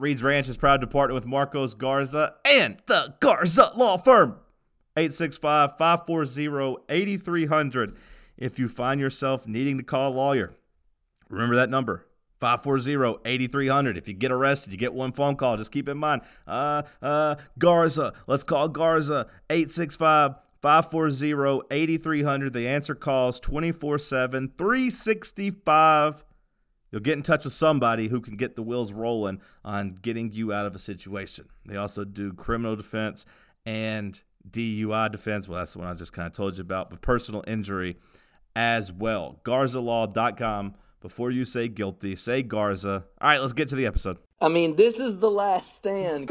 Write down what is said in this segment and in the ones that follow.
Reed's Ranch is proud to partner with Marcos Garza and the Garza Law Firm. 865 540 8300. If you find yourself needing to call a lawyer, remember that number 540 8300. If you get arrested, you get one phone call. Just keep in mind, uh, uh, Garza. Let's call Garza 865 540 8300. The answer calls 24 7, 365 You'll get in touch with somebody who can get the wheels rolling on getting you out of a situation. They also do criminal defense and DUI defense. Well, that's the one I just kind of told you about, but personal injury as well. GarzaLaw.com. Before you say guilty, say Garza. All right, let's get to the episode. I mean, this is the last stand.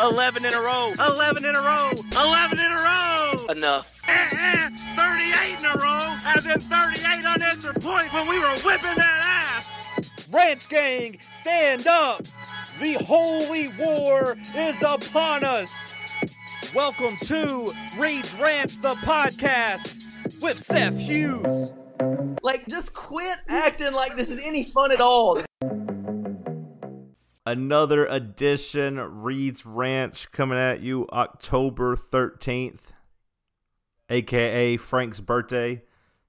11 in a row. 11 in a row. 11 in a row. Enough. Eh, eh, 38 in a row. As in 38 unanswered point when we were whipping that ass. Ranch Gang, stand up. The holy war is upon us. Welcome to Reed's Ranch, the podcast with Seth Hughes. Like, just quit acting like this is any fun at all. Another edition Reed's Ranch coming at you October 13th, aka Frank's birthday.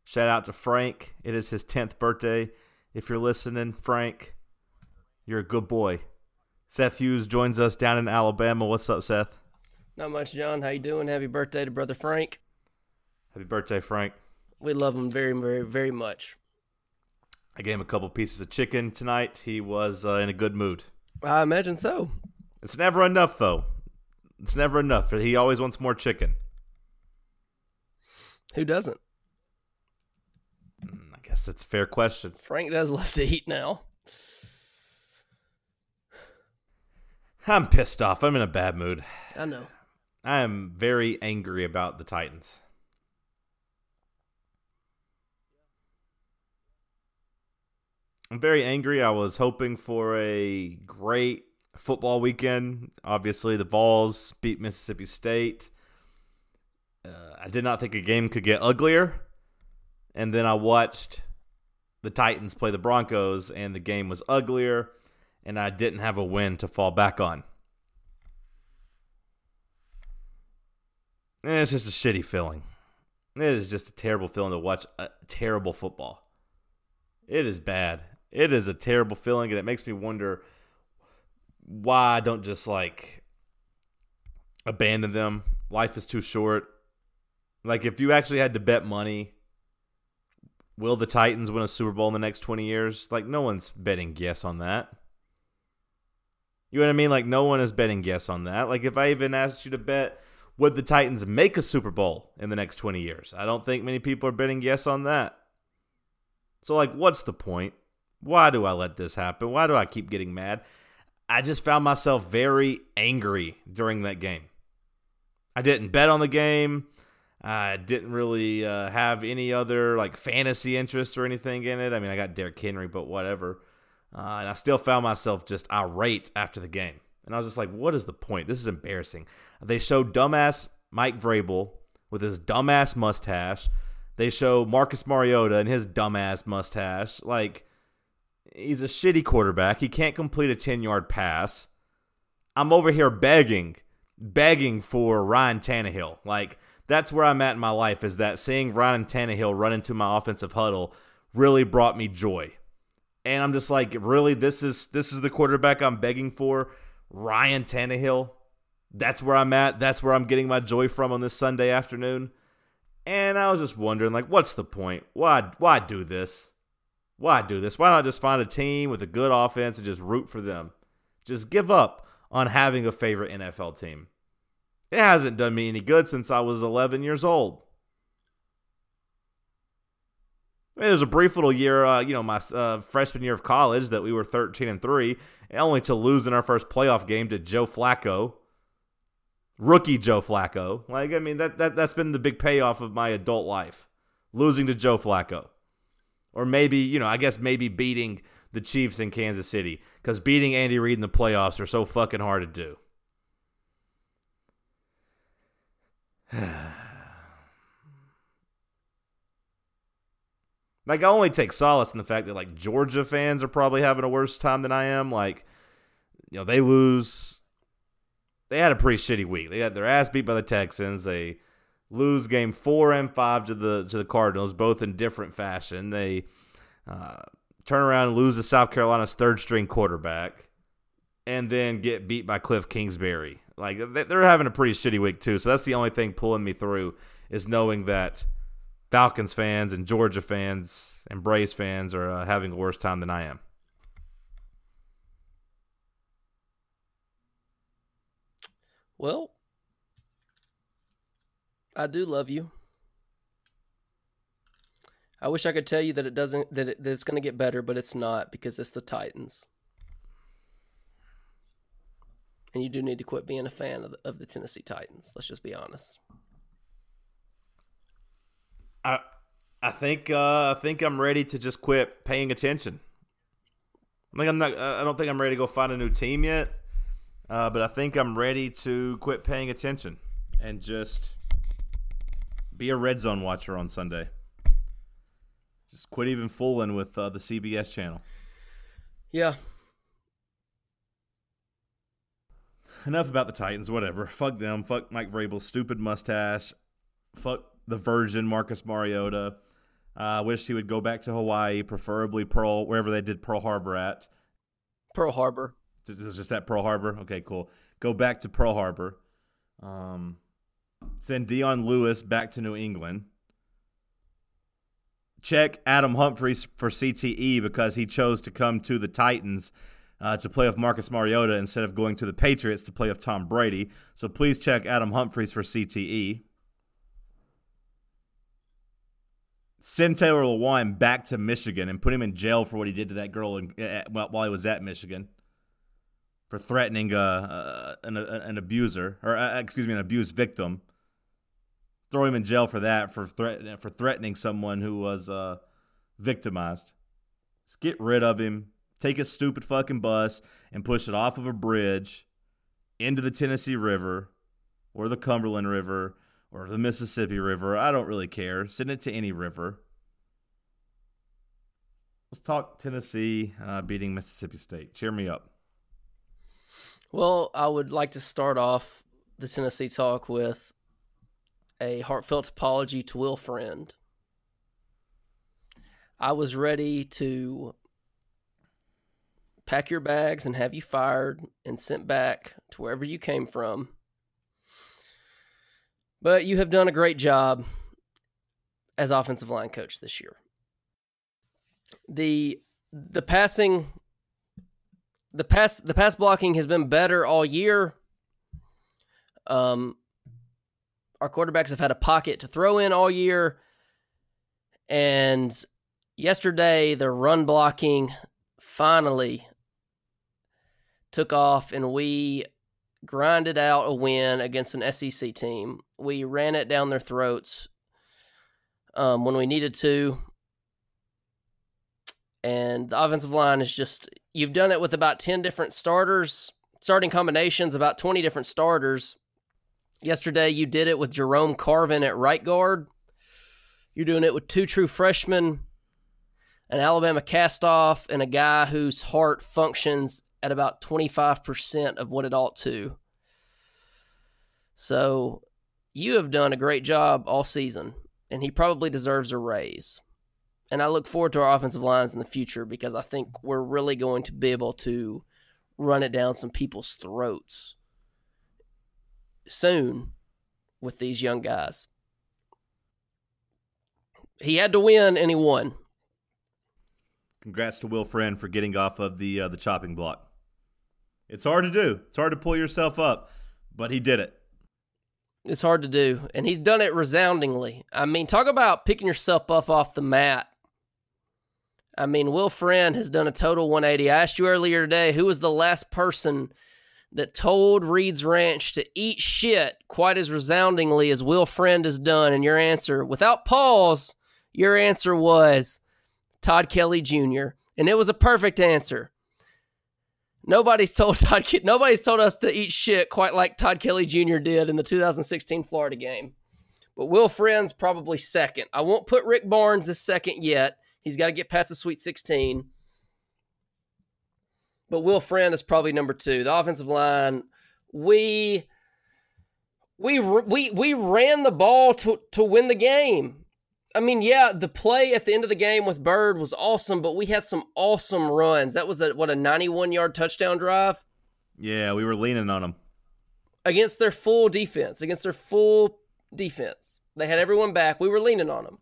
Shout out to Frank. It is his 10th birthday. If you're listening, Frank, you're a good boy. Seth Hughes joins us down in Alabama. What's up, Seth? Not much, John. How you doing? Happy birthday to brother Frank. Happy birthday, Frank. We love him very, very, very much. I gave him a couple pieces of chicken tonight. He was uh, in a good mood. I imagine so. It's never enough, though. It's never enough. He always wants more chicken. Who doesn't? Mm, I guess that's a fair question. Frank does love to eat now. I'm pissed off. I'm in a bad mood. I know. I am very angry about the Titans. I'm very angry. I was hoping for a great football weekend. Obviously, the Vols beat Mississippi State. Uh, I did not think a game could get uglier. And then I watched the Titans play the Broncos, and the game was uglier, and I didn't have a win to fall back on. And it's just a shitty feeling. It is just a terrible feeling to watch a terrible football. It is bad. It is a terrible feeling, and it makes me wonder why I don't just like abandon them. Life is too short. Like, if you actually had to bet money, will the Titans win a Super Bowl in the next 20 years? Like, no one's betting yes on that. You know what I mean? Like, no one is betting yes on that. Like, if I even asked you to bet, would the Titans make a Super Bowl in the next 20 years? I don't think many people are betting yes on that. So, like, what's the point? Why do I let this happen? Why do I keep getting mad? I just found myself very angry during that game. I didn't bet on the game. I didn't really uh, have any other like fantasy interest or anything in it. I mean, I got Derrick Henry, but whatever. Uh, and I still found myself just irate after the game. And I was just like, what is the point? This is embarrassing. They show dumbass Mike Vrabel with his dumbass mustache. They show Marcus Mariota and his dumbass mustache. Like, he's a shitty quarterback. He can't complete a 10 yard pass. I'm over here begging, begging for Ryan Tannehill. Like, that's where I'm at in my life is that seeing Ryan Tannehill run into my offensive huddle really brought me joy. And I'm just like, really, this is this is the quarterback I'm begging for, Ryan Tannehill. That's where I'm at. That's where I'm getting my joy from on this Sunday afternoon. And I was just wondering, like, what's the point? Why why do this? Why do this? Why not just find a team with a good offense and just root for them? Just give up on having a favorite NFL team. It hasn't done me any good since I was 11 years old. I mean, there was a brief little year, uh, you know, my uh, freshman year of college that we were 13 and 3, only to lose in our first playoff game to Joe Flacco. Rookie Joe Flacco. Like, I mean, that, that, that's been the big payoff of my adult life. Losing to Joe Flacco. Or maybe, you know, I guess maybe beating the Chiefs in Kansas City. Because beating Andy Reid in the playoffs are so fucking hard to do. Like I only take solace in the fact that like Georgia fans are probably having a worse time than I am. Like, you know, they lose. They had a pretty shitty week. They got their ass beat by the Texans. They lose game four and five to the to the Cardinals, both in different fashion. They uh, turn around and lose to South Carolina's third string quarterback, and then get beat by Cliff Kingsbury. Like they're having a pretty shitty week too. So that's the only thing pulling me through is knowing that Falcons fans and Georgia fans and Braves fans are uh, having a worse time than I am. Well, I do love you. I wish I could tell you that it doesn't that, it, that it's going to get better, but it's not because it's the Titans. And you do need to quit being a fan of the, of the Tennessee Titans. Let's just be honest. I I think uh, I think I'm ready to just quit paying attention. Think I'm not. I don't think I'm ready to go find a new team yet. Uh, but I think I'm ready to quit paying attention and just be a red zone watcher on Sunday. Just quit even fooling with uh, the CBS channel. Yeah. Enough about the Titans. Whatever. Fuck them. Fuck Mike Vrabel's stupid mustache. Fuck the Virgin Marcus Mariota. I uh, wish he would go back to Hawaii, preferably Pearl, wherever they did Pearl Harbor at. Pearl Harbor. Just, just at Pearl Harbor. Okay, cool. Go back to Pearl Harbor. Um, send Dion Lewis back to New England. Check Adam Humphries for CTE because he chose to come to the Titans uh, to play with Marcus Mariota instead of going to the Patriots to play with Tom Brady. So please check Adam Humphries for CTE. send Taylor Lewan back to Michigan and put him in jail for what he did to that girl in, uh, while he was at Michigan for threatening uh, uh, an, an, abuser or uh, excuse me an abused victim. Throw him in jail for that for threat for threatening someone who was uh, victimized. Just get rid of him. Take his stupid fucking bus and push it off of a bridge into the Tennessee River or the Cumberland River or the Mississippi River. I don't really care. Send it to any river. Let's talk Tennessee uh, beating Mississippi State. Cheer me up. Well, I would like to start off the Tennessee talk with a heartfelt apology to Will Friend. I was ready to pack your bags and have you fired and sent back to wherever you came from but you have done a great job as offensive line coach this year. The the passing the pass the pass blocking has been better all year. Um our quarterbacks have had a pocket to throw in all year. And yesterday the run blocking finally took off and we grinded out a win against an SEC team. We ran it down their throats um, when we needed to. And the offensive line is just, you've done it with about 10 different starters, starting combinations, about 20 different starters. Yesterday, you did it with Jerome Carvin at right guard. You're doing it with two true freshmen, an Alabama castoff, and a guy whose heart functions at about 25% of what it ought to. So you have done a great job all season, and he probably deserves a raise. And I look forward to our offensive lines in the future because I think we're really going to be able to run it down some people's throats soon with these young guys. He had to win, and he won. Congrats to Will Friend for getting off of the uh, the chopping block. It's hard to do. It's hard to pull yourself up, but he did it. It's hard to do, and he's done it resoundingly. I mean, talk about picking yourself up off the mat I mean, Will Friend has done a total 180. I asked you earlier today who was the last person that told Reed's Ranch to eat shit quite as resoundingly as Will Friend has done, and your answer, without pause, your answer was Todd Kelly Jr. And it was a perfect answer. Nobody's told Todd. Nobody's told us to eat shit quite like Todd Kelly Jr. did in the 2016 Florida game. But Will Friend's probably second. I won't put Rick Barnes as second yet. He's got to get past the Sweet 16. But Will Friend is probably number two. The offensive line, we we we we ran the ball to to win the game. I mean, yeah, the play at the end of the game with Byrd was awesome, but we had some awesome runs. That was a what a 91 yard touchdown drive. Yeah, we were leaning on them against their full defense, against their full defense. They had everyone back. We were leaning on them.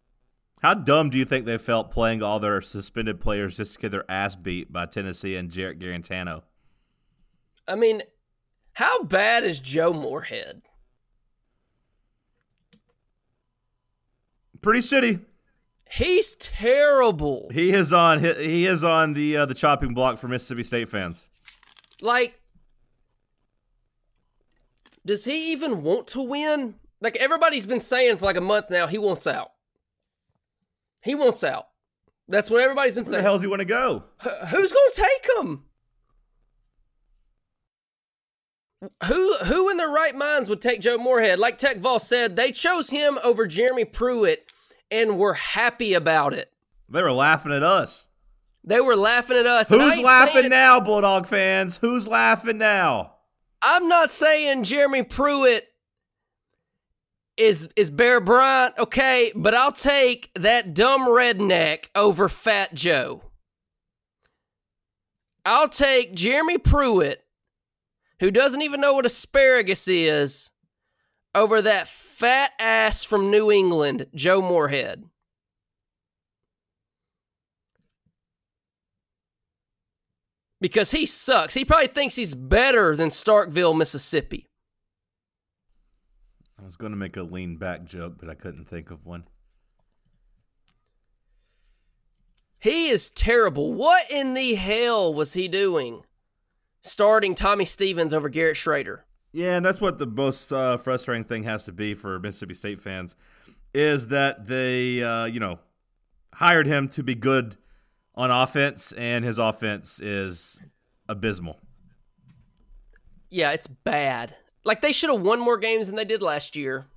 How dumb do you think they felt playing all their suspended players just to get their ass beat by Tennessee and Jarrett Guarantano? I mean, how bad is Joe Moorhead? Pretty shitty. He's terrible. He is on. He is on the uh, the chopping block for Mississippi State fans. Like, does he even want to win? Like everybody's been saying for like a month now, he wants out. He wants out. That's what everybody's been Where saying. the hell does he want to go? Who's going to take him? Who who in their right minds would take Joe Moorhead? Like Tech Voss said, they chose him over Jeremy Pruitt and were happy about it. They were laughing at us. They were laughing at us. Who's laughing now, Bulldog fans? Who's laughing now? I'm not saying Jeremy Pruitt is is Bear Bryant, okay, but I'll take that dumb redneck over Fat Joe. I'll take Jeremy Pruitt, who doesn't even know what asparagus is, over that fat ass from New England, Joe Moorhead. Because he sucks. He probably thinks he's better than Starkville, Mississippi. I was going to make a lean back joke, but I couldn't think of one. He is terrible. What in the hell was he doing? Starting Tommy Stevens over Garrett Shrader. Yeah, and that's what the most uh, frustrating thing has to be for Mississippi State fans is that they, uh, you know, hired him to be good on offense, and his offense is abysmal. Yeah, it's bad. Like they should have won more games than they did last year.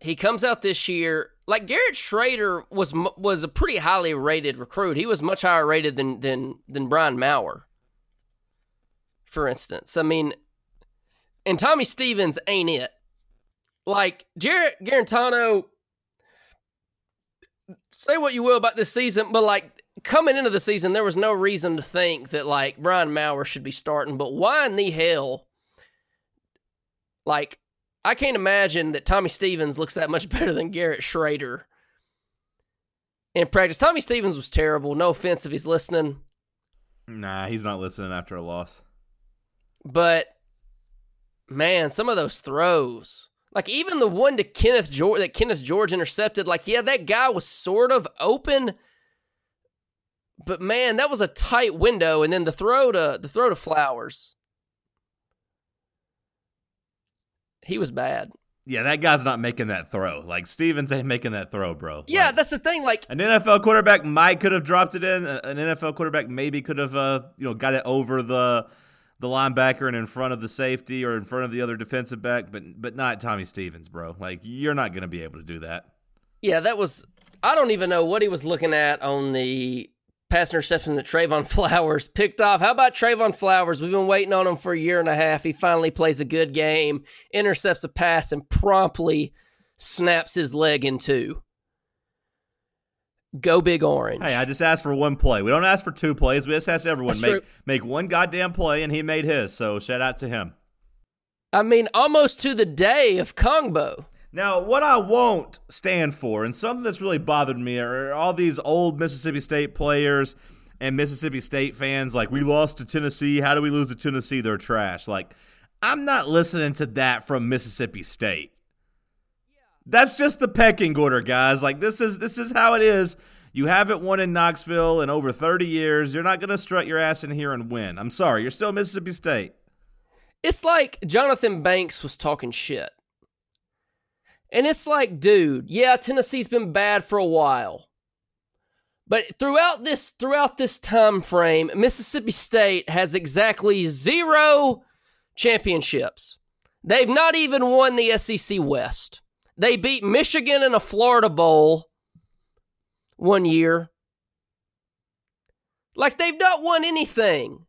He comes out this year like Garrett Shrader was was a pretty highly rated recruit. He was much higher rated than than than Brian Maurer. For instance, I mean, and Tommy Stevens ain't it. Like Jarrett Guarantano, say what you will about this season, but like coming into the season, there was no reason to think that like Brian Maurer should be starting. But why in the hell? Like, I can't imagine that Tommy Stevens looks that much better than Garrett Shrader in practice. Tommy Stevens was terrible. No offense if he's listening, Nah, he's not listening after a loss. but man, some of those throws. Like even the one to Kenneth George that Kenneth George intercepted, like, yeah, that guy was sort of open. But man, that was a tight window, and then the throw to the throw to Flowers. He was bad. Yeah, that guy's not making that throw. Like Stevens ain't making that throw, bro. Yeah, Like, that's the thing. Like, an NFL quarterback might could have dropped it in. An NFL quarterback maybe could have, uh, you know, got it over the the linebacker and in front of the safety or in front of the other defensive back, but but not Tommy Stevens, bro. Like you're not gonna be able to do that. yeah, that was. I don't even know what he was looking at on the pass interception that Trevon Flowers picked off. How about Trevon Flowers? We've been waiting on him for a year and a half. He finally plays a good game, intercepts a pass, and promptly snaps his leg in two. Go big orange. Hey, I just asked for one play. We don't ask for two plays. We just ask everyone That's make true. make one goddamn play, and he made his. So shout out to him. I mean, almost to the day of Kongbo. Now, what I won't stand for, and something that's really bothered me, are all these old Mississippi State players and Mississippi State fans. Like, we lost to Tennessee. How do we lose to Tennessee? They're trash. Like, I'm not listening to that from Mississippi State. That's just the pecking order, guys. Like, this is this is how it is. You haven't won in Knoxville in over 30 years. You're not going to strut your ass in here and win. I'm sorry. You're still Mississippi State. It's like Jonathan Banks was talking shit. And it's like, dude, yeah, Tennessee's been bad for a while. But throughout this throughout this time frame, Mississippi State has exactly zero championships. They've not even won the SEC West. They beat Michigan in a Florida Bowl one year. Like they've not won anything.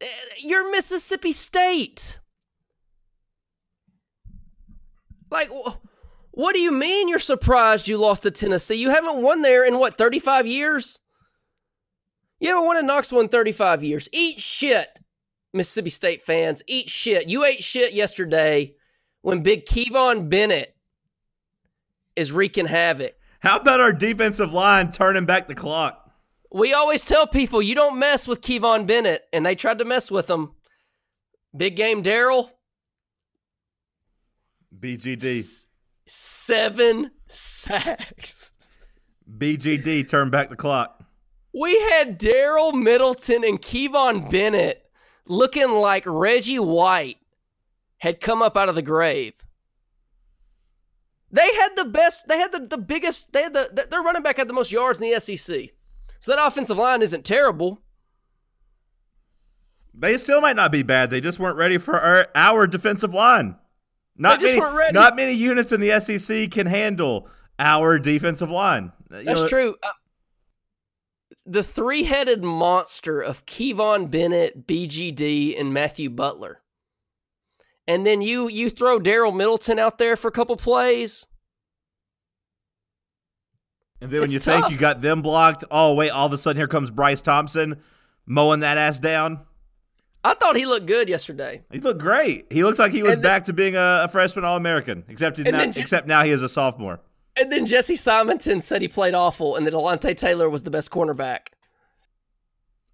Eh, You're Mississippi State. Like, what do you mean you're surprised you lost to Tennessee? You haven't won there in what, 35 years? You haven't won in Knoxville in 35 years. Eat shit, Mississippi State fans. Eat shit. You ate shit yesterday when big Kevon Bennett is wreaking havoc. How about our defensive line turning back the clock? We always tell people you don't mess with Kevon Bennett, and they tried to mess with him. Big game Daryl, BGD. seven sacks. BGD turn back the clock. We had Daryl Middleton and Kevon Bennett looking like Reggie White had come up out of the grave. They had the best, they had the, the biggest, they had the, their running back had the most yards in the SEC. So that offensive line isn't terrible. They still might not be bad. They just weren't ready for our, our defensive line. Not many, not many units in the SEC can handle our defensive line. You That's know, true. Uh, the three headed monster of Kevon Bennett, BGD, and Matthew Butler. And then you you throw Daryl Middleton out there for a couple plays. And then when It's you think you got them blocked, oh wait, all of a sudden here comes Bryce Thompson mowing that ass down. I thought he looked good yesterday. He looked great. He looked like he was then- back to being a, a freshman All American, except not, except now he is a sophomore. And then Jesse Simonton said he played awful and that Delonte Taylor was the best cornerback.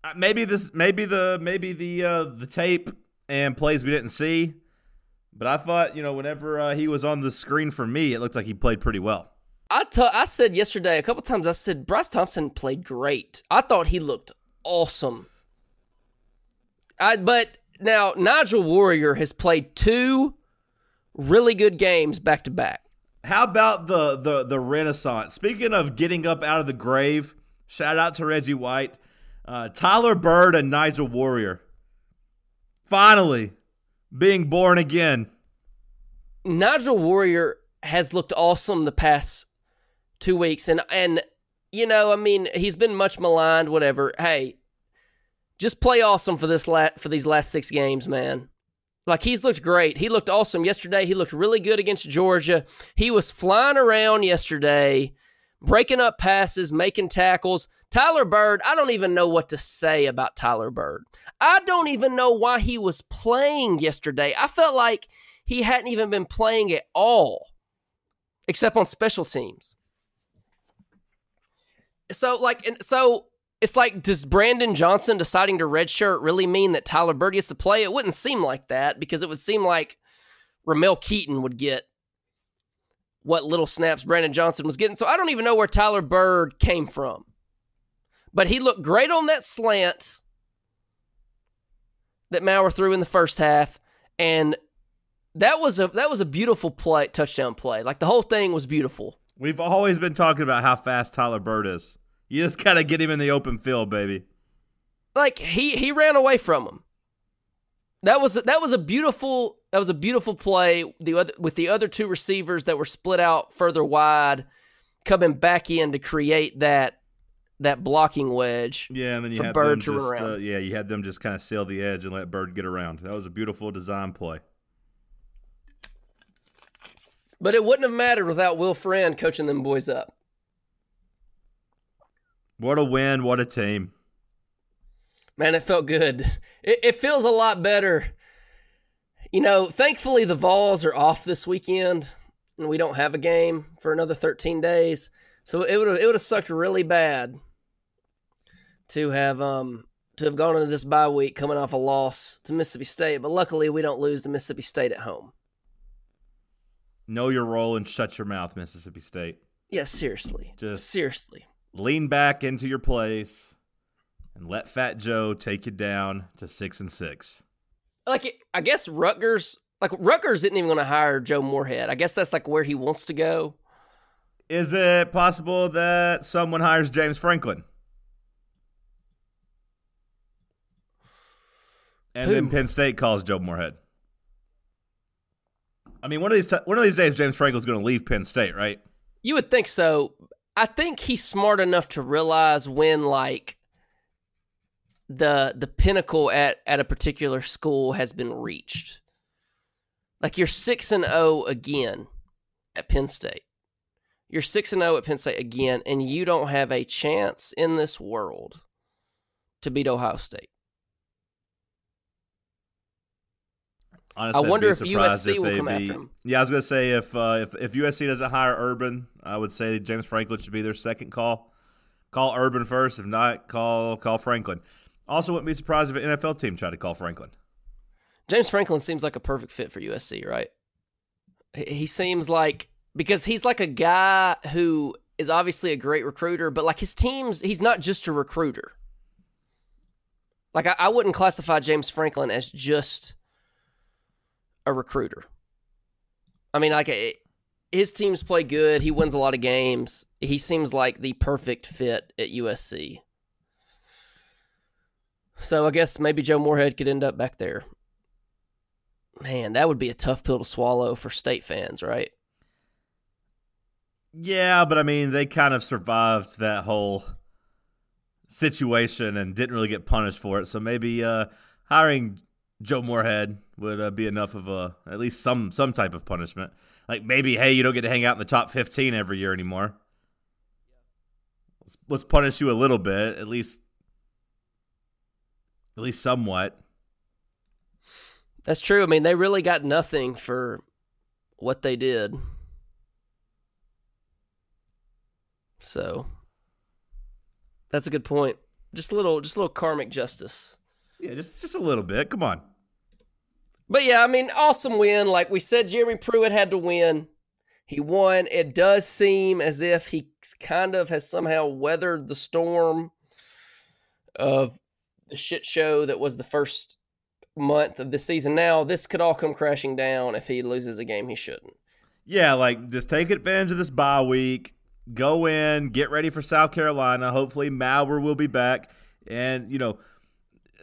Uh, Maybe this, maybe the, maybe the uh, the tape and plays we didn't see, but I thought you know whenever uh, he was on the screen for me, it looked like he played pretty well. I t- I said yesterday a couple times. I said Bryce Thompson played great. I thought he looked awesome. I but now Nigel Warrior has played two really good games back to back. How about the the the Renaissance? Speaking of getting up out of the grave, shout out to Reggie White, uh, Tyler Byrd, and Nigel Warrior. Finally, being born again. Nigel Warrior has looked awesome the past two weeks, and and you know, I mean, he's been much maligned. Whatever. Hey, just play awesome for this la- for these last six games, man. Like he's looked great. He looked awesome yesterday. He looked really good against Georgia. He was flying around yesterday, breaking up passes, making tackles. Tyler Byrd, I don't even know what to say about Tyler Byrd. I don't even know why he was playing yesterday. I felt like he hadn't even been playing at all, except on special teams. So, like, and so it's like, does Brandon Johnson deciding to redshirt really mean that Tyler Byrd gets to play? It wouldn't seem like that because it would seem like Ramel Keaton would get what little snaps Brandon Johnson was getting. So I don't even know where Tyler Byrd came from. But he looked great on that slant that Maurer threw in the first half. And that was a that was a beautiful play, touchdown play. Like the whole thing was beautiful. We've always been talking about how fast Tyler Byrd is. You just gotta get him in the open field, baby. Like he he ran away from him. That was that was a beautiful that was a beautiful play. The other with the other two receivers that were split out further wide, coming back in to create that that blocking wedge. Yeah, and then you had Byrd them to just uh, yeah, you had them just kind of sail the edge and let Byrd get around. That was a beautiful design play. But it wouldn't have mattered without Will Friend coaching them boys up. What a win! What a team! Man, it felt good. It, it feels a lot better. You know, thankfully the Vols are off this weekend, and we don't have a game for another 13 days. So it would have it would have sucked really bad to have um to have gone into this bye week coming off a loss to Mississippi State. But luckily, we don't lose to Mississippi State at home. Know your role and shut your mouth, Mississippi State. Yeah, seriously, Just- seriously. lean back into your place and let Fat Joe take you down to six and six. Like I guess Rutgers, like Rutgers isn't even going to hire Joe Moorhead. I guess that's like where he wants to go. Is it possible that someone hires James Franklin? And Who? then Penn State calls Joe Moorhead. I mean, one of these t- one of these days, James Franklin's going to leave Penn State, right? You would think so. I think he's smart enough to realize when like the the pinnacle at at a particular school has been reached. Like you're 6 and 0 again at Penn State. You're 6 and 0 at Penn State again and you don't have a chance in this world to beat Ohio State. Honestly, I wonder if USC will they come beat- after him. Yeah, I was gonna say if uh, if if USC doesn't hire Urban, I would say James Franklin should be their second call. Call Urban first. If not, call call Franklin. Also, wouldn't be surprised if an NFL team tried to call Franklin. James Franklin seems like a perfect fit for USC, right? He seems like because he's like a guy who is obviously a great recruiter, but like his teams, he's not just a recruiter. Like I, I wouldn't classify James Franklin as just a recruiter. I mean, like it, his teams play good. He wins a lot of games. He seems like the perfect fit at USC. So I guess maybe Joe Moorhead could end up back there. Man, that would be a tough pill to swallow for state fans, right? Yeah, but I mean, they kind of survived that whole situation and didn't really get punished for it. So maybe uh, hiring Joe Moorhead would uh, be enough of a at least some some type of punishment. Like maybe, hey, you don't get to hang out in the top fifteen every year anymore. Let's, let's punish you a little bit, at least, at least somewhat. That's true. I mean, they really got nothing for what they did. So that's a good point. Just a little just a little karmic justice. Yeah, just just a little bit. Come on. But yeah, I mean, awesome win. Like we said, Jeremy Pruitt had to win. He won. It does seem as if he kind of has somehow weathered the storm of shit show that was the first month of the season. Now, this could all come crashing down if he loses a game he shouldn't. Yeah, like just take advantage of this bye week. Go in, get ready for South Carolina. Hopefully, Maurer will be back, and you know,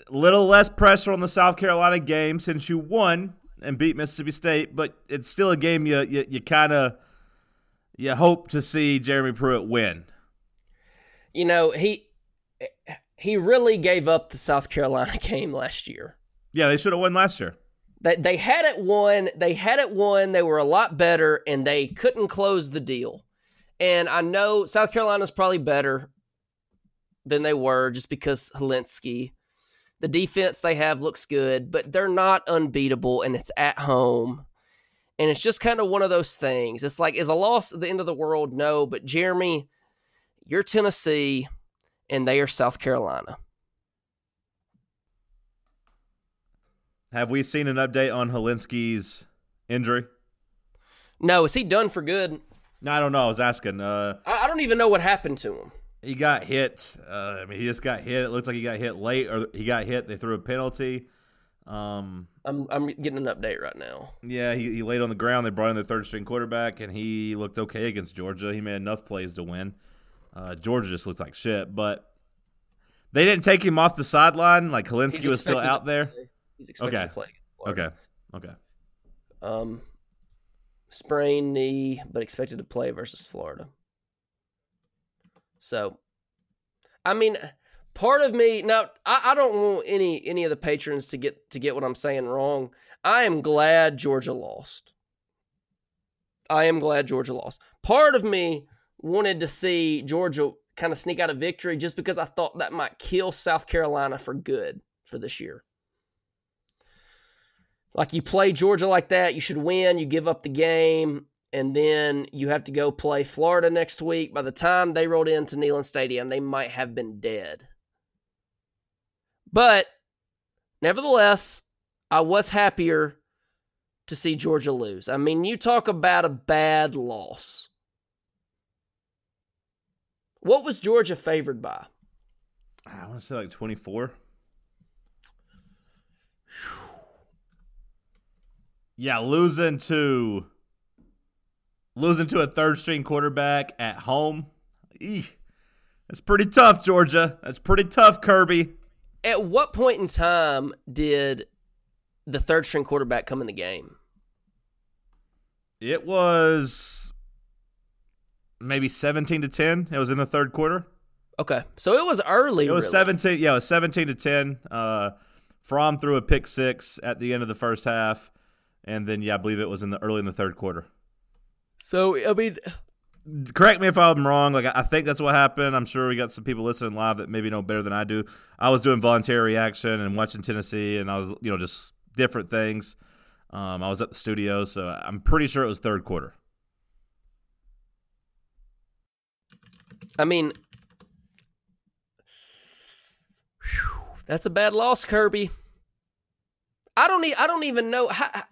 a little less pressure on the South Carolina game since you won and beat Mississippi State. But it's still a game you you, you kind of you hope to see Jeremy Pruitt win. You know, he he really gave up the South Carolina game last year. Yeah, they should have won last year. They they had it won. They had it won. They were a lot better, and they couldn't close the deal. And I know South Carolina's probably better than they were just because Hilinski. The defense they have looks good, but they're not unbeatable, and it's at home. And it's just kind of one of those things. It's like, is a loss at the end of the world? No, but Jeremy, you're Tennessee, and they are South Carolina. Have we seen an update on Hilinski's injury? No, is he done for good? No, I don't know. I was asking. Uh, I, I don't even know what happened to him. he got hit. Uh, I mean, he just got hit. It looks like he got hit late, or he got hit. They threw a penalty. Um, I'm I'm getting an update right now. yeah, he, he laid on the ground. They brought in their third string quarterback, and he looked okay against Georgia. He made enough plays to win. Uh, Georgia just looked like shit, but they didn't take him off the sideline. Like Hilinski was still out there. He's expected Okay. to play. Okay, okay. Um, sprained knee, but expected to play versus Florida. So, I mean, part of me now, I, I don't want any any of the patrons to get to get what I'm saying wrong. I am glad Georgia lost. I am glad Georgia lost. Part of me wanted to see Georgia kind of sneak out a victory just because I thought that might kill South Carolina for good for this year. Like you play Georgia like that, you should win, you give up the game, and then you have to go play Florida next week. By the time they rolled into Neyland Stadium, they might have been dead. But nevertheless, I was happier to see Georgia lose. I mean, you talk about a bad loss. What was Georgia favored by? I want to say like 24. Yeah, losing to losing to a third string quarterback at home. Eeh. That's pretty tough, Georgia. That's pretty tough, Kirby. At what point in time did the third string quarterback come in the game? It was maybe 17 to 10. It was in the third quarter. Okay, so it was early. It was really. 17. Yeah, it was 17 to 10. Uh, Fromm threw a pick six at the end of the first half, and then yeah, I believe it was in the early in the third quarter. So I mean, Correct me if I'm wrong. Like I think that's what happened. I'm sure we got some people listening live that maybe know better than I do. I was doing voluntary reaction and watching Tennessee, and I was you know just different things. Um, I was at the studio, so I'm pretty sure it was third quarter. I mean, whew, that's a bad loss, Kirby. I don't. E- I don't even know how.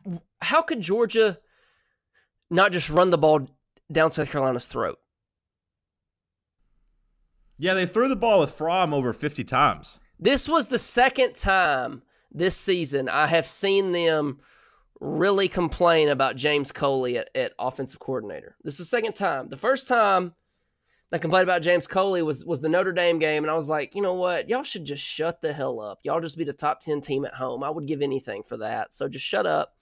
How could Georgia not just run the ball down South Carolina's throat? Yeah, they threw the ball with Fromm over 50 times. This was the second time this season I have seen them really complain about James Coley at, at offensive coordinator. This is the second time. The first time they complained about James Coley was was the Notre Dame game, and I was like, you know what? Y'all should just shut the hell up. Y'all just be the top ten team at home. I would give anything for that. So just shut up.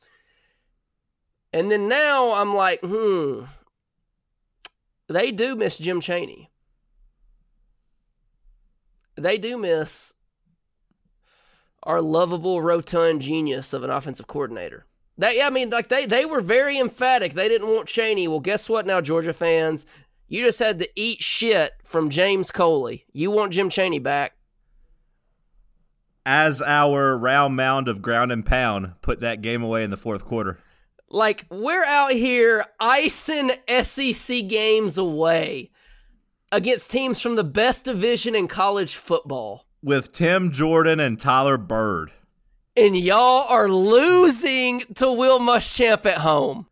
And then now I'm like, hmm. They do miss Jim Chaney. They do miss our lovable, rotund genius of an offensive coordinator. That yeah, I mean, like they they were very emphatic. They didn't want Chaney. Well, guess what? Now, Georgia fans, you just had to eat shit from James Coley. You want Jim Chaney back? As our round mound of ground and pound put that game away in the fourth quarter. Like we're out here icing SEC games away against teams from the best division in college football. With Tim Jordan and Tyler Byrd. And y'all are losing to Will Muschamp at home.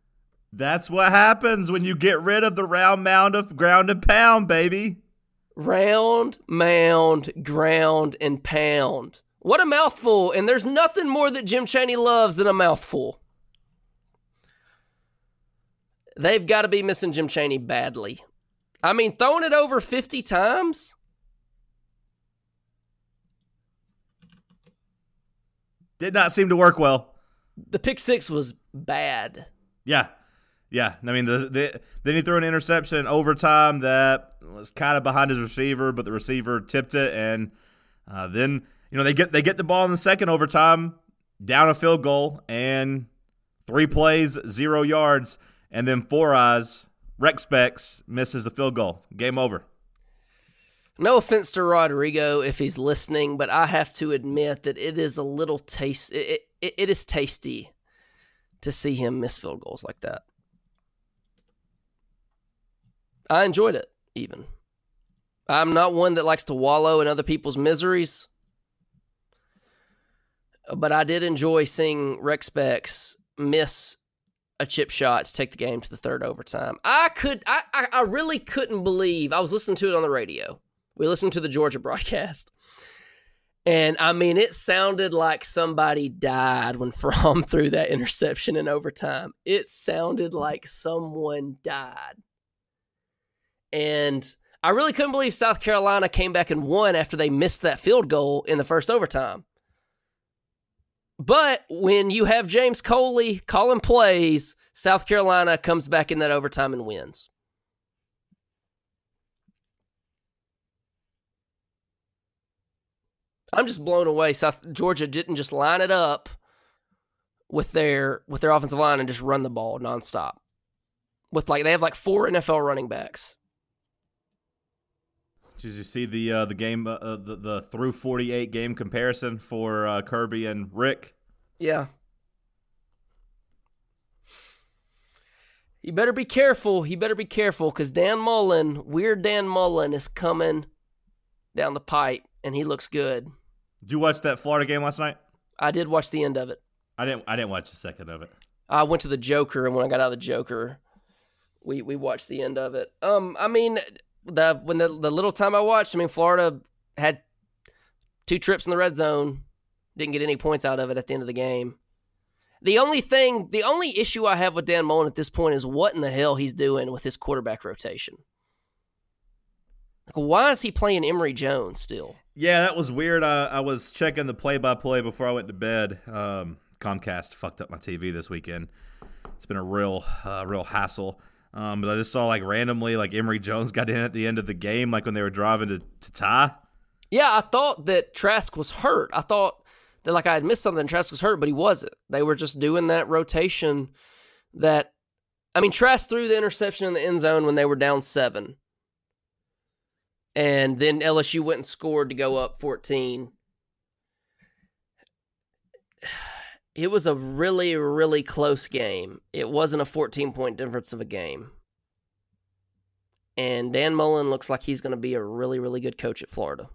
That's what happens when you get rid of the round mound of ground and pound, baby. Round, mound, ground, and pound. What a mouthful. And there's nothing more that Jim Chaney loves than a mouthful. They've got to be missing Jim Chaney badly. I mean, throwing it over 50 times? Did not seem to work well. The pick six was bad. Yeah. Yeah. I mean, the, the, then he threw an interception in overtime that was kind of behind his receiver, but the receiver tipped it. And uh, then, you know, they get they get the ball in the second overtime, down a field goal, and three plays, zero yards. And then Four Eyes, Rec Specs, misses the field goal. Game over. No offense to Rodrigo if he's listening, but I have to admit that it is a little taste. It, it, it is tasty to see him miss field goals like that. I enjoyed it, even. I'm not one that likes to wallow in other people's miseries, but I did enjoy seeing Rec Specs miss a chip shot to take the game to the third overtime. I could, I, I, I really couldn't believe. I was listening to it on the radio. We listened to the Georgia broadcast. And I mean, it sounded like somebody died when Fromm threw that interception in overtime. It sounded like someone died. And I really couldn't believe South Carolina came back and won after they missed that field goal in the first overtime. But when you have James Coley calling plays, South Carolina comes back in that overtime and wins. I'm just blown away. South Georgia didn't just line it up with their with their offensive line and just run the ball nonstop. With like they have like four NFL running backs. Did you see the uh, the game uh, the the through 48 game comparison for uh, Kirby and Rick? Yeah. He better be careful. He better be careful because Dan Mullen, weird Dan Mullen, is coming down the pipe, and he looks good. Did you watch that Florida game last night? I did watch the end of it. I didn't. I didn't watch a second of it. I went to the Joker, and when I got out of the Joker, we we watched the end of it. Um, I mean, the when the the little time I watched, I mean, Florida had two trips in the red zone, didn't get any points out of it at the end of the game. The only thing, the only issue I have with Dan Mullen at this point is what in the hell he's doing with his quarterback rotation. Like, why is he playing Emory Jones still? Yeah, that was weird. I, I was checking the play-by-play before I went to bed. Um, Comcast fucked up my TV this weekend. It's been a real, uh, real hassle. Um, but I just saw like randomly, like Emory Jones got in at the end of the game, like when they were driving to, to tie. Yeah, I thought that Trask was hurt. I thought that like I had missed something. Trask was hurt, but he wasn't. They were just doing that rotation. That I mean, Trask threw the interception in the end zone when they were down seven, and then LSU went and scored to go up fourteen. It was a really, really close game. It wasn't a 14 point difference of a game. And Dan Mullen looks like he's going to be a really, really good coach at Florida.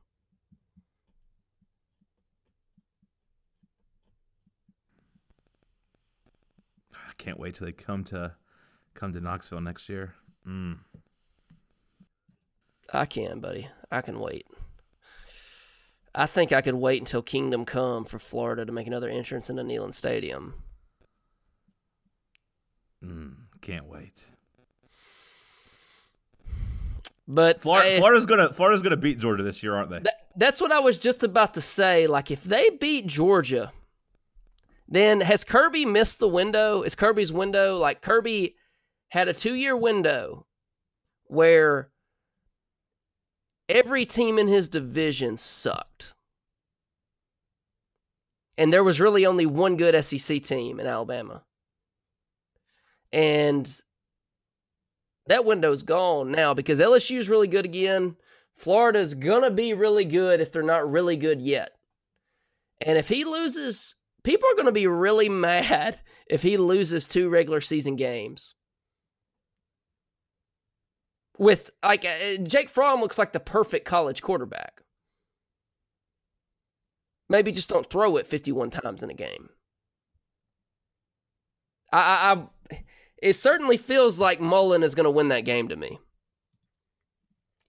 I can't wait till they come to come to Knoxville next year. Mm. I can, buddy. I can wait. I think I could wait until Kingdom Come for Florida to make another entrance into Neyland Stadium. Mm, can't wait. But Florida, eh, Florida's gonna Florida's gonna beat Georgia this year, aren't they? That, that's what I was just about to say. Like, if they beat Georgia, then has Kirby missed the window? Is Kirby's window like Kirby had a two year window where every team in his division sucked. And there was really only one good SEC team in Alabama. And that window's gone now because LSU's really good again. Florida's going to be really good if they're not really good yet. And if he loses, people are going to be really mad if he loses two regular season games. With like uh, Jake Fromm looks like the perfect college quarterback. Maybe just don't throw it 51 times in a game. I, I, I it certainly feels like Mullen is going to win that game to me.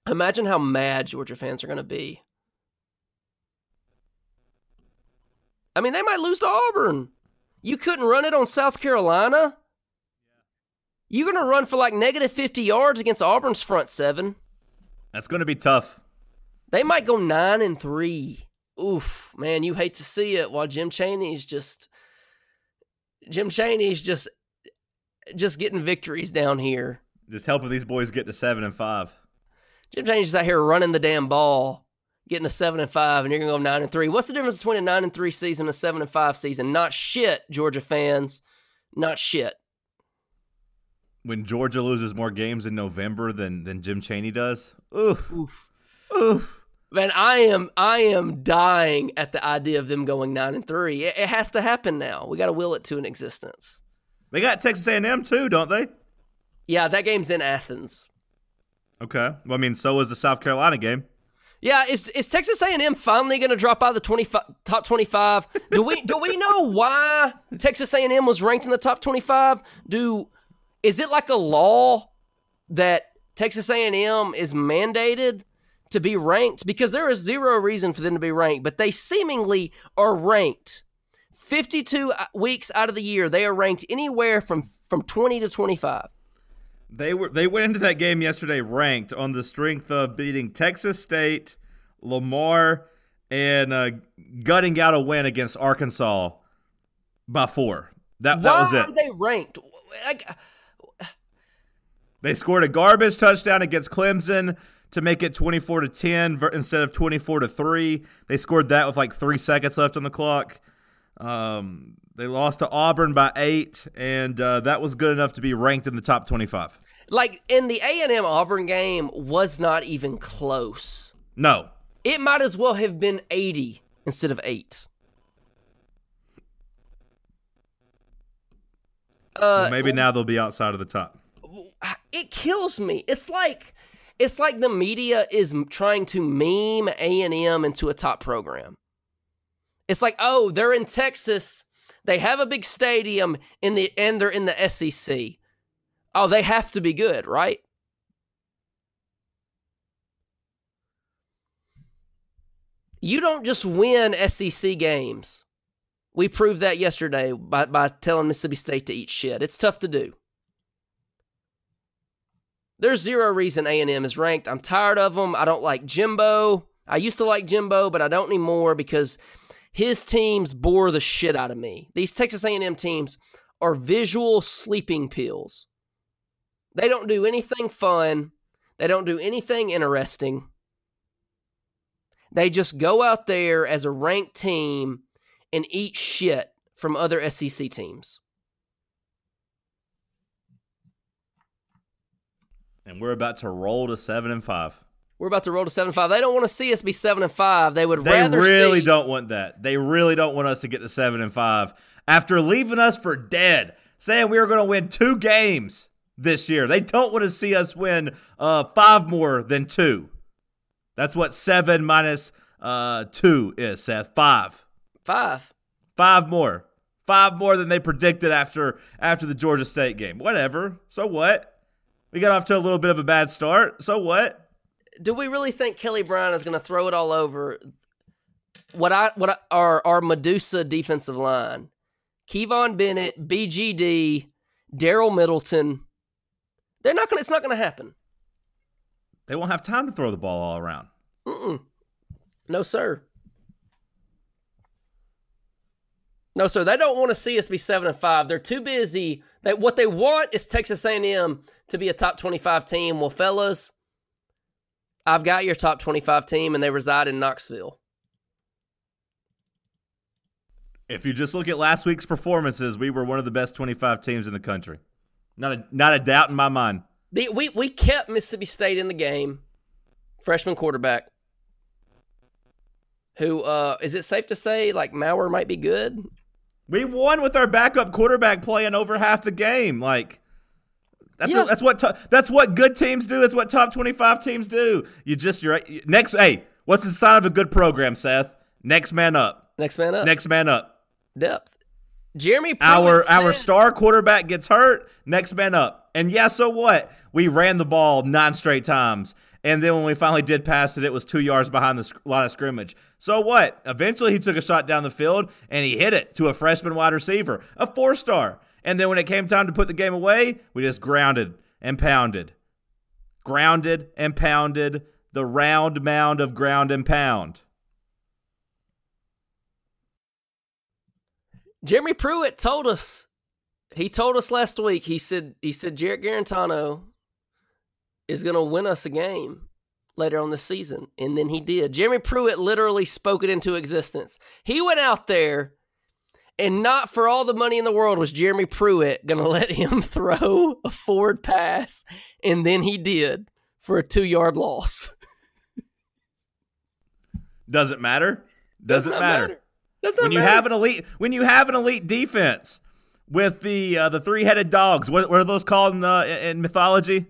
Imagine how mad Georgia fans are going to be. I mean, they might lose to Auburn. You couldn't run it on South Carolina. You're going to run for like negative 50 yards against Auburn's front seven. That's gonna be tough. They might go 9 and 3. Oof, man, you hate to see it while Jim Chaney's just Jim Chaney's just just getting victories down here. Just helping these boys get to seven and five. Jim Chaney's just out here running the damn ball, getting a seven and five, and you're gonna go nine and three. What's the difference between a nine and three season and a seven and five season? Not shit, Georgia fans. Not shit. When Georgia loses more games in November than than Jim Chaney does, oof, Oof. oof. Man, I am I am dying at the idea of them going nine and three. It, it has to happen now. We got to will it to an existence. They got Texas A&M too, don't they? Yeah, that game's in Athens. Okay. Well, I mean, so is the South Carolina game. Yeah, is is Texas A&M finally going to drop out of the 25, top 25? Do we do we know why Texas A&M was ranked in the top 25? Do is it like a law that Texas A&M is mandated to be ranked because there is zero reason for them to be ranked, but they seemingly are ranked 52 weeks out of the year. They are ranked anywhere from from 20 to 25. They were they went into that game yesterday ranked on the strength of beating Texas State, Lamar, and uh, gutting out a win against Arkansas by four. That that was it. are they ranked? Like, They scored a garbage touchdown against Clemson to make it 24 to 10 instead of 24 to 3. They scored that with like 3 seconds left on the clock. Um, they lost to Auburn by 8 and uh, that was good enough to be ranked in the top 25. like in the A&M Auburn game was not even close. No. It might as well have been 80 instead of 8. Uh, Well, maybe now they'll be outside of the top it kills me. It's like it's like the media is trying to meme A&M into a top program. It's like, "Oh, they're in Texas. They have a big stadium in the and they're in the SEC. Oh, they have to be good, right?" You don't just win SEC games. We proved that yesterday by, by telling Mississippi State to eat shit. It's tough to do. There's zero reason A&M is ranked. I'm tired of them. I don't like Jimbo. I used to like Jimbo, but I don't anymore because his teams bore the shit out of me. These Texas A&M teams are visual sleeping pills. They don't do anything fun. They don't do anything interesting. They just go out there as a ranked team and eat shit from other SEC teams. And we're about to roll to seven and five. We're about to roll to seven and five. They don't want to see us be seven and five. They would They really see, don't want that. They really don't want us to get to seven and five after leaving us for dead, saying we were going to win two games this year. They don't want to see us win uh, five more than two. That's what seven minus uh, two is, Seth. Five. five. Five more. Five more than they predicted after after the Georgia State game. Whatever. So what? We got off to a little bit of a bad start. So what? Do we really think Kelly Bryant is going to throw it all over? What I what I, our our Medusa defensive line, Kivon Bennett, BGD, Darel Middleton. They're not gonna. It's not gonna happen. They won't have time to throw the ball all around. Mm-mm. No, sir. No, sir. They don't want to see us be seven and five. They're too busy. They what they want is Texas A&M to be a top twenty-five team. Well, fellas, I've got your top twenty-five team, and they reside in Knoxville. If you just look at last week's performances, we were one of the best 25 teams in the country. Not a not a doubt in my mind. The, we we kept Mississippi State in the game. Freshman quarterback. Who uh is it safe to say like Maurer might be good? We won with our backup quarterback playing over half the game. Like that's Yeah. that's what to- that's what good teams do. That's what top 25 teams do. You just you're next hey, what's the sign of a good program, Seth? Next man up. Next man up. Next man up. depth. Jeremy Pruitt Our our star quarterback gets hurt, next man up. And yeah, so what? We ran the ball nine straight times. And then when we finally did pass it, it was two yards behind the line of scrimmage. So what? Eventually, he took a shot down the field and he hit it to a freshman wide receiver, a four star. And then when it came time to put the game away, we just grounded and pounded. Grounded and pounded the round mound of ground and pound. Jeremy Pruitt told us. He told us last week. He said he said Jarrett Guarantano is going to win us a game later on this season, and then he did. Jeremy Pruitt literally spoke it into existence. He went out there, and not for all the money in the world was Jeremy Pruitt going to let him throw a forward pass, and then he did for a two yard loss. Doesn't matter. Doesn't matter. matter. Does when you have an elite when you have an elite defense with the uh, the three headed dogs. What, what are those called in, uh, in mythology?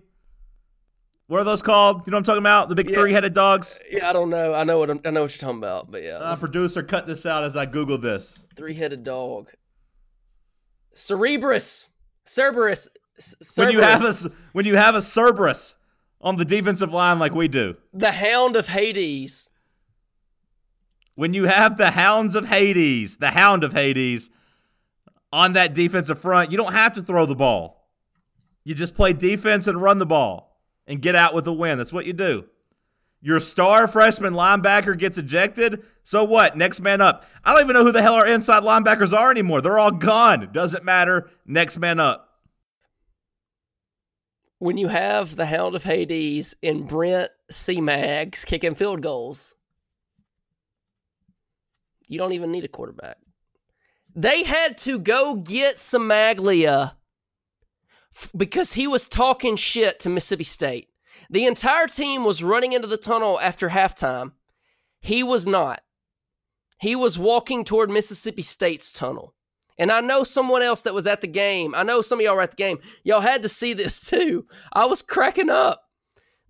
What are those called? You know what I'm talking about? The big Yeah. three headed dogs. Yeah, I don't know. I know what I'm, I know what you're talking about, but yeah, Uh, producer, cut this out as I Google this. three headed dog. Cerebrus, Cerberus. C- When you have a Cerberus, when you have a Cerberus on the defensive line like we do. the Hound of Hades. When you have the Hounds of Hades, the Hound of Hades on that defensive front, you don't have to throw the ball. You just play defense and run the ball and get out with a win. That's what you do. Your star freshman linebacker gets ejected. So what? Next man up. I don't even know who the hell our inside linebackers are anymore. They're all gone. Doesn't matter. Next man up. When you have the Hound of Hades and Brent C. Mags kicking field goals, you don't even need a quarterback. They had to go get Cimaglia because he was talking shit to Mississippi State. The entire team was running into the tunnel after halftime. He was not. He was walking toward Mississippi State's tunnel. And I know someone else that was at the game. I know some of y'all were at the game. Y'all had to see this too. I was cracking up.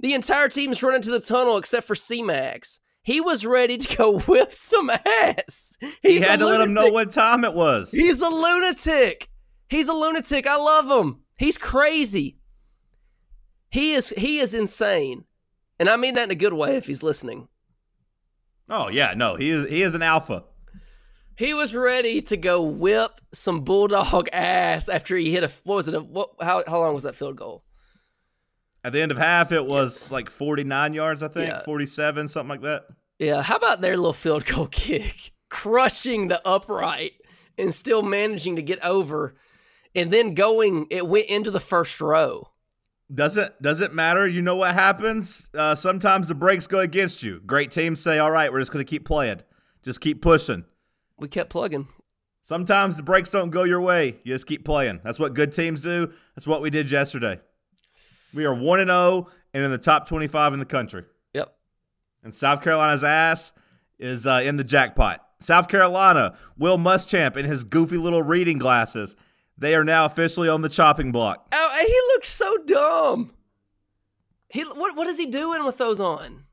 The entire team's running to the tunnel except for C-Max. He was ready to go whip some ass. He He's a had to let him know what time it was. He's a lunatic. He's a lunatic. I love him. He's crazy. He is he is insane. And I mean that in a good way if he's listening. Oh yeah, no, he is he is an alpha. He was ready to go whip some bulldog ass after he hit a what was it? A, what, how how long was that field goal? At the end of half, it was like 49 yards, I think, Yeah. 47, something like that. Yeah, how about their little field goal kick, crushing the upright and still managing to get over, and then going. It went into the first row. Doesn't doesn't matter. You know what happens? Uh, sometimes the breaks go against you. Great teams say, "All right, we're just going to keep playing, just keep pushing." We kept plugging. Sometimes the breaks don't go your way. You just keep playing. That's what good teams do. That's what we did yesterday. We are one and zero and in the top twenty-five in the country. Yep. And South Carolina's ass is uh, in the jackpot. South Carolina, Will Muschamp in his goofy little reading glasses. They are now officially on the chopping block. Oh, and he looks so dumb. He what what is he doing with those on?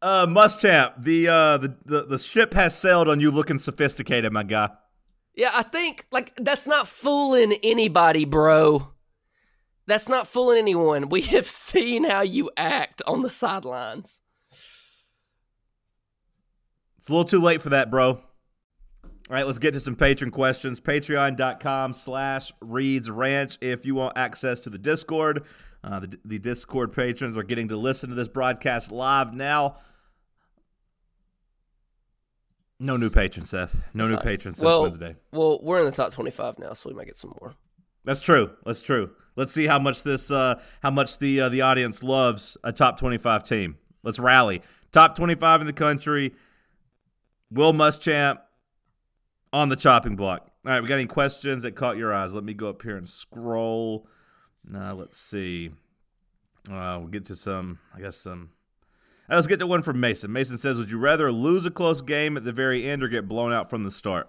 Uh, Muschamp, the, uh, the the the ship has sailed on you looking sophisticated, my guy. Yeah, I think like that's not fooling anybody, bro. That's not fooling anyone. We have seen how you act on the sidelines. It's a little too late for that, bro. All right, let's get to some patron questions. Patreon.com slash Reeds Ranch if you want access to the Discord. Uh, the, the Discord patrons are getting to listen to this broadcast live now. No new patrons, Seth. No new patrons since well, Wednesday. Well, we're in the top twenty-five now, so we might get some more. That's true. That's true. Let's see how much this, uh, how much the uh, the audience loves a top twenty-five team. Let's rally. Top twenty-five in the country. Will Muschamp on the chopping block. All right, we got any questions that caught your eyes? Let me go up here and scroll. Uh, let's see. Uh, we'll get to some. I guess some. Uh, Let's get to one from Mason. Mason says, "Would you rather lose a close game at the very end or get blown out from the start?"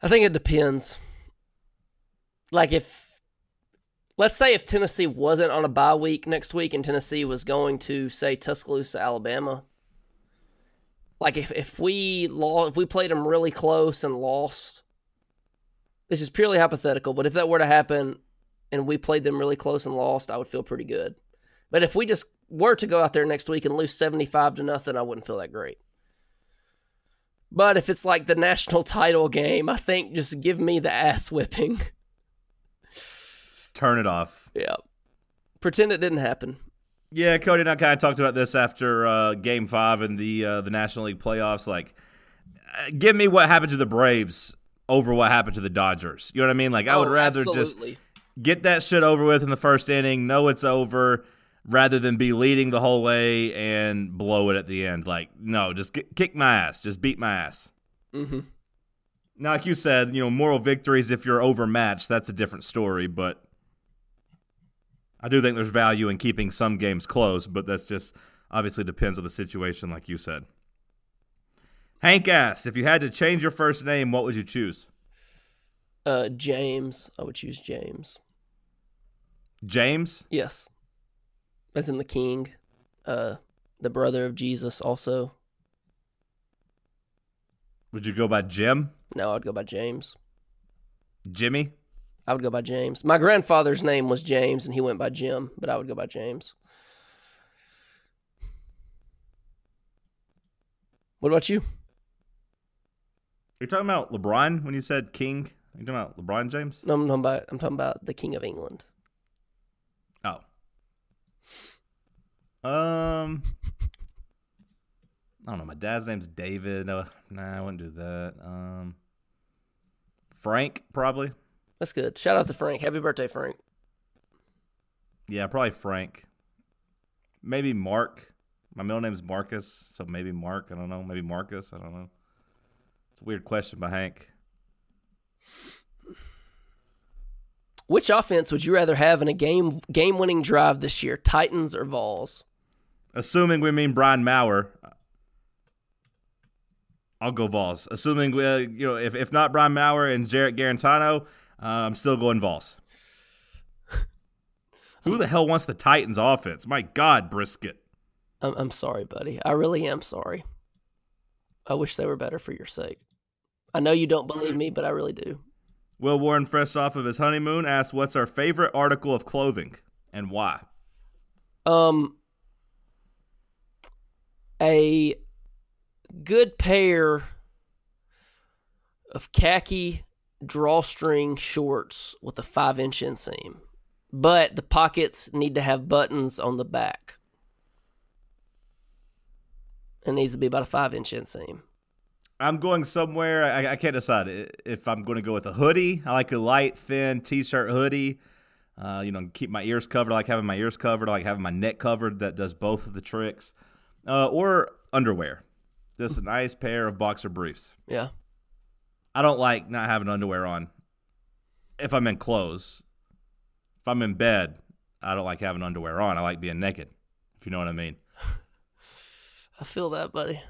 I think it depends. Like if let's say if Tennessee wasn't on a bye week next week and Tennessee was going to say Tuscaloosa, Alabama. Like if if we lost, if we played them really close and lost, this is purely hypothetical. But if that were to happen, and we played them really close and lost, I would feel pretty good. But if we just were to go out there next week and lose seventy five to nothing, I wouldn't feel that great. But if it's like the national title game, I think just give me the ass whipping. Just turn it off. yeah. Pretend it didn't happen. Yeah, Cody and I kind of talked about this after uh, Game Five in the uh, the National League playoffs. Like, uh, give me what happened to the Braves over what happened to the Dodgers. You know what I mean? Like, I would Oh, rather absolutely. just get that shit over with in the first inning, know it's over, rather than be leading the whole way and blow it at the end. Like, no, just ki- kick my ass, just beat my ass. Mm-hmm. Now, like you said, you know, moral victories if you're overmatched, that's a different story. But I do think there's value in keeping some games close, but that's just obviously depends on the situation, like you said. Hank asked, if you had to change your first name, what would you choose? Uh, James. I would choose James. James? Yes. As in the king. Uh, the brother of Jesus also. Would you go by Jim? No, I'd go by James. Jimmy? I would go by James. My grandfather's name was James and he went by Jim, but I would go by James. What about you? You're talking about LeBron when you said King? You're talking about LeBron James? No, I'm talking about I'm talking about the King of England. Oh. Um. I don't know. My dad's name's David. No, nah, I wouldn't do that. Um. Frank, probably. That's good. Shout out to Frank. Happy birthday, Frank. Yeah, probably Frank. Maybe Mark. My middle name's Marcus, so maybe Mark. I don't know. Maybe Marcus. I don't know. It's a weird question by Hank. Which offense would you rather have in a game game winning drive this year, Titans or Vols? Assuming we mean Brian Maurer, I'll go Vols. Assuming uh, you know, if if not Brian Maurer and Jarrett Guarantano, uh, I'm still going Vols. Who the hell wants the Titans offense? My God, Brisket. I'm, I'm sorry, buddy. I really am sorry. I wish they were better for your sake. I know you don't believe me, but I really do. Will Warren, fresh off of his honeymoon, asked, "What's our favorite article of clothing and why?" Um, a good pair of khaki drawstring shorts with a five inch inseam, but the pockets need to have buttons on the back. It needs to be about a five inch inseam. I'm going somewhere. I, I can't decide if I'm going to go with a hoodie. I like a light, thin t-shirt hoodie. Uh, you know, keep my ears covered. I like having my ears covered. I like having my neck covered. That does both of the tricks. Uh, or underwear. Just a nice pair of boxer briefs. Yeah. I don't like not having underwear on if I'm in clothes. If I'm in bed, I don't like having underwear on. I like being naked, if you know what I mean. I feel that, buddy.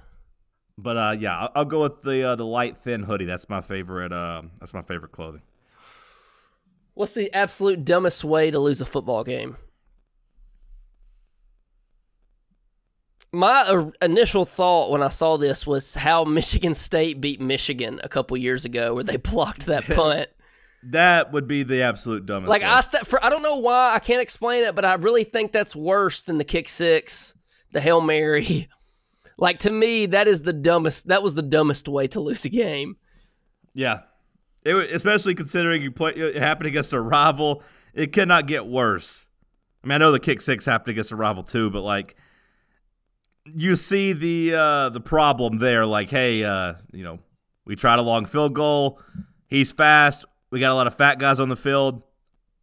But uh, yeah, I'll, I'll go with the uh, the light thin hoodie. That's my favorite. Uh, that's my favorite clothing. What's the absolute dumbest way to lose a football game? My uh, initial thought when I saw this was how Michigan State beat Michigan a couple years ago, where they blocked that punt. That would be the absolute dumbest. like way. I, th- for, I don't know why I can't explain it, but I really think that's worse than the kick six, the hail mary. Like to me, that is the dumbest. That was the dumbest way to lose a game. yeah, it, especially considering you play it happened against a rival. It cannot get worse. I mean, I know the kick six happened against a rival too, but like you see the uh, the problem there. Like, hey, uh, you know, we tried a long field goal. He's fast. We got a lot of fat guys on the field.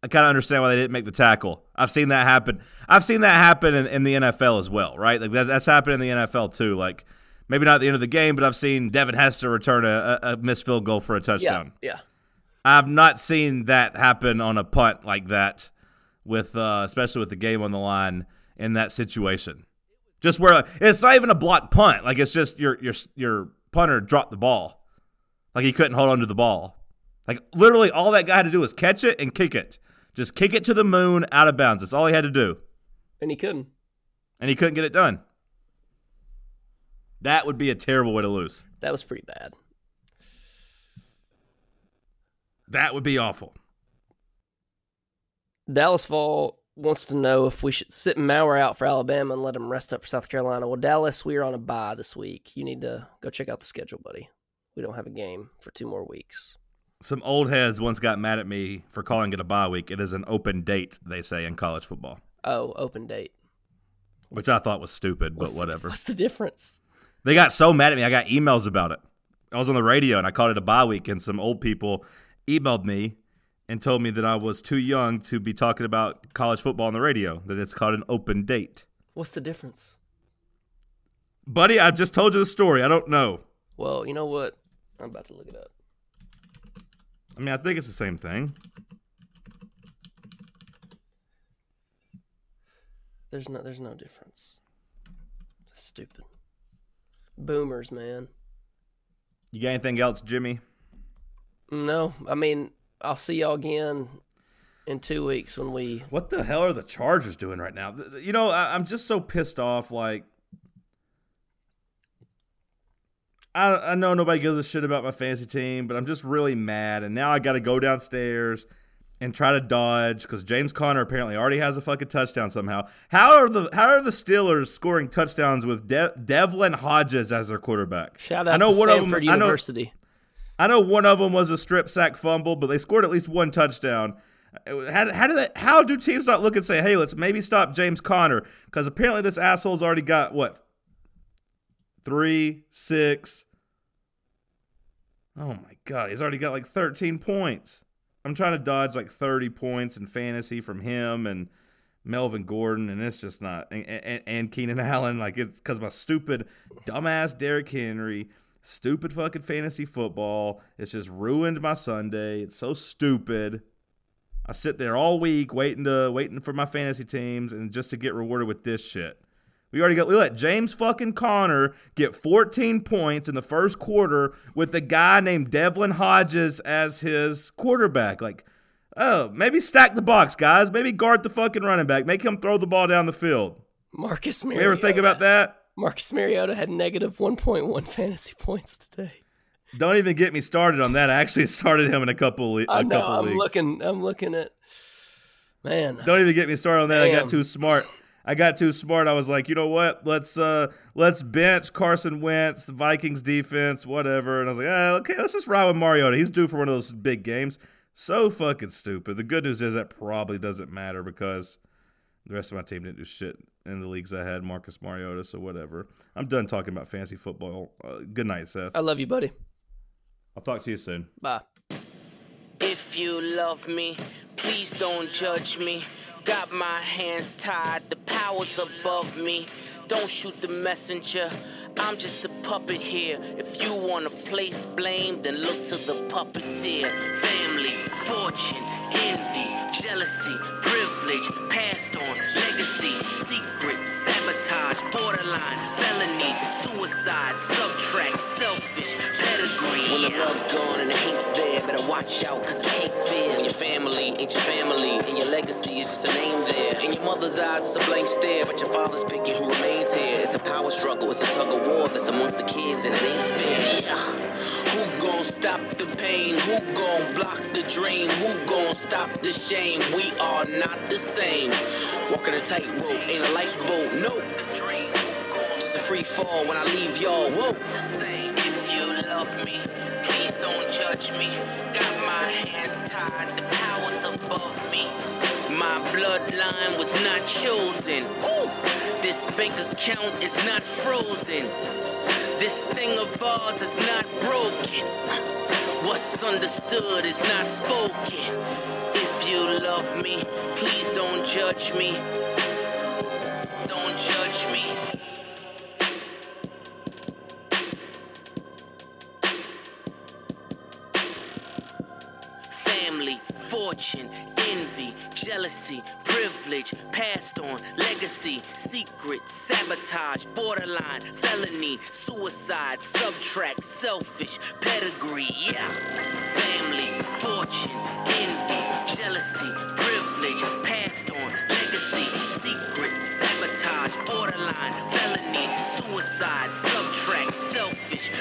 I kind of understand why they didn't make the tackle. I've seen that happen. I've seen that happen in, in the NFL as well, right? Like that, that's happened in the NFL too. Like maybe not at the end of the game, but I've seen Devin Hester return a, a, a missed field goal for a touchdown. Yeah, yeah. I've not seen that happen on a punt like that, with uh, especially with the game on the line in that situation. Just where it's not even a block punt, like it's just your your your punter dropped the ball, like he couldn't hold on to the ball. Like literally, all that guy had to do was catch it and kick it, just kick it to the moon out of bounds. That's all he had to do, And he couldn't. and he couldn't get it done. That would be a terrible way to lose. That was pretty bad. That would be awful. Dallas Fall wants to know if we should sit Maurer out for Alabama and let him rest up for South Carolina. Well, Dallas, we are on a bye this week. You need to go check out the schedule, buddy. We don't have a game for two more weeks. Some old heads once got mad at me for calling it a bye week. It is an open date, they say in college football, Oh, open date. which I thought was stupid, but What's the- whatever. what's the difference? They got so mad at me. I got emails about it. I was on the radio and I called it a bye week, and some old people emailed me and told me that I was too young to be talking about college football on the radio, that it's called an open date. What's the difference? Buddy, I just told you the story. I don't know. Well, you know what? I'm about to look it up. I mean, I think it's the same thing. There's no there's no difference. That's stupid. Boomers, man. You got anything else, Jimmy? No, I mean, I'll see y'all again in two weeks when we What the hell are the Chargers doing right now? You know, I, I'm just so pissed off. Like, I, I know nobody gives a shit about my fantasy team, but I'm just really mad. And now I got to go downstairs and try to dodge because James Conner apparently already has a fucking touchdown somehow. How are the How are the Steelers scoring touchdowns with De- Devlin Hodges as their quarterback? shout out I know to Samford of them. I know, University. I know one of them was a strip sack fumble, but they scored at least one touchdown. How, how do? How do teams not look and say, "Hey, let's maybe stop James Conner"? Because apparently this asshole's already got what three, six. Oh my god, he's already got like thirteen points. I'm trying to dodge like thirty points in fantasy from him and Melvin Gordon, and it's just not. And, and, and Keenan Allen, like it's because of my stupid, dumbass Derrick Henry stupid fucking fantasy football. It's just ruined my Sunday. It's so stupid. I sit there all week waiting to waiting for my fantasy teams and just to get rewarded with this shit. We already got we let James fucking Conner get 14 points in the first quarter with a guy named Devlin Hodges as his quarterback. Like, oh, maybe stack the box, guys. Maybe guard the fucking running back. Make him throw the ball down the field. Marcus You Mariota. ever think about that? Marcus Mariota had negative 1.1 fantasy points today. Don't even get me started on that. I actually started him in a couple le- I a know. couple I'm leagues. looking. I'm looking at. Man, Don't even get me started on that. I got too smart. I got too smart. I was like, you know what? Let's uh let's bench Carson Wentz, the Vikings defense, whatever. And I was like, ah, okay, let's just ride with Mariota. He's due for one of those big games. So fucking stupid. The good news is that probably doesn't matter because the rest of my team didn't do shit in the leagues I had Marcus Mariota. So whatever. I'm done talking about fantasy football. Uh, good night, Seth. I love you, buddy. I'll talk to you soon. Bye. If you love me, please don't judge me. Got my hands tied, the power's above me. Don't shoot the messenger, I'm just a puppet here. If you wanna place blame, then look to the puppeteer. Family, fortune, envy, jealousy, privilege, passed on, legacy, secret, sabotage, borderline, felony, suicide, subtract, selfish, pedigree. When the love's gone and the hate's there, better watch out, cause it's hate fear. When your family ain't your family, and your legacy is just a name there. In your mother's eyes, it's a blank stare, but your father's picking who remains here. It's a power struggle, it's a tug of war that's amongst the kids, and it ain't fair. Yeah. Who gon' stop the pain? Who gon' block the dream? Who gon' stop the shame? We are not the same. Walking a tightrope, ain't a lifeboat, nope. Just a free fall when I leave y'all. Whoa. If you love me, please don't judge me. Got my hands tied, the power's above me. My bloodline was not chosen. Ooh, this bank account is not frozen. This thing of ours is not broken. What's understood is not spoken. If you love me, please don't judge me. Jealousy, privilege, passed on, legacy, secret, sabotage, borderline, felony, suicide, subtract, selfish, pedigree, yeah. Family, fortune, envy, jealousy, privilege, passed on, legacy, secret, sabotage, borderline, felony, suicide, subtract, selfish,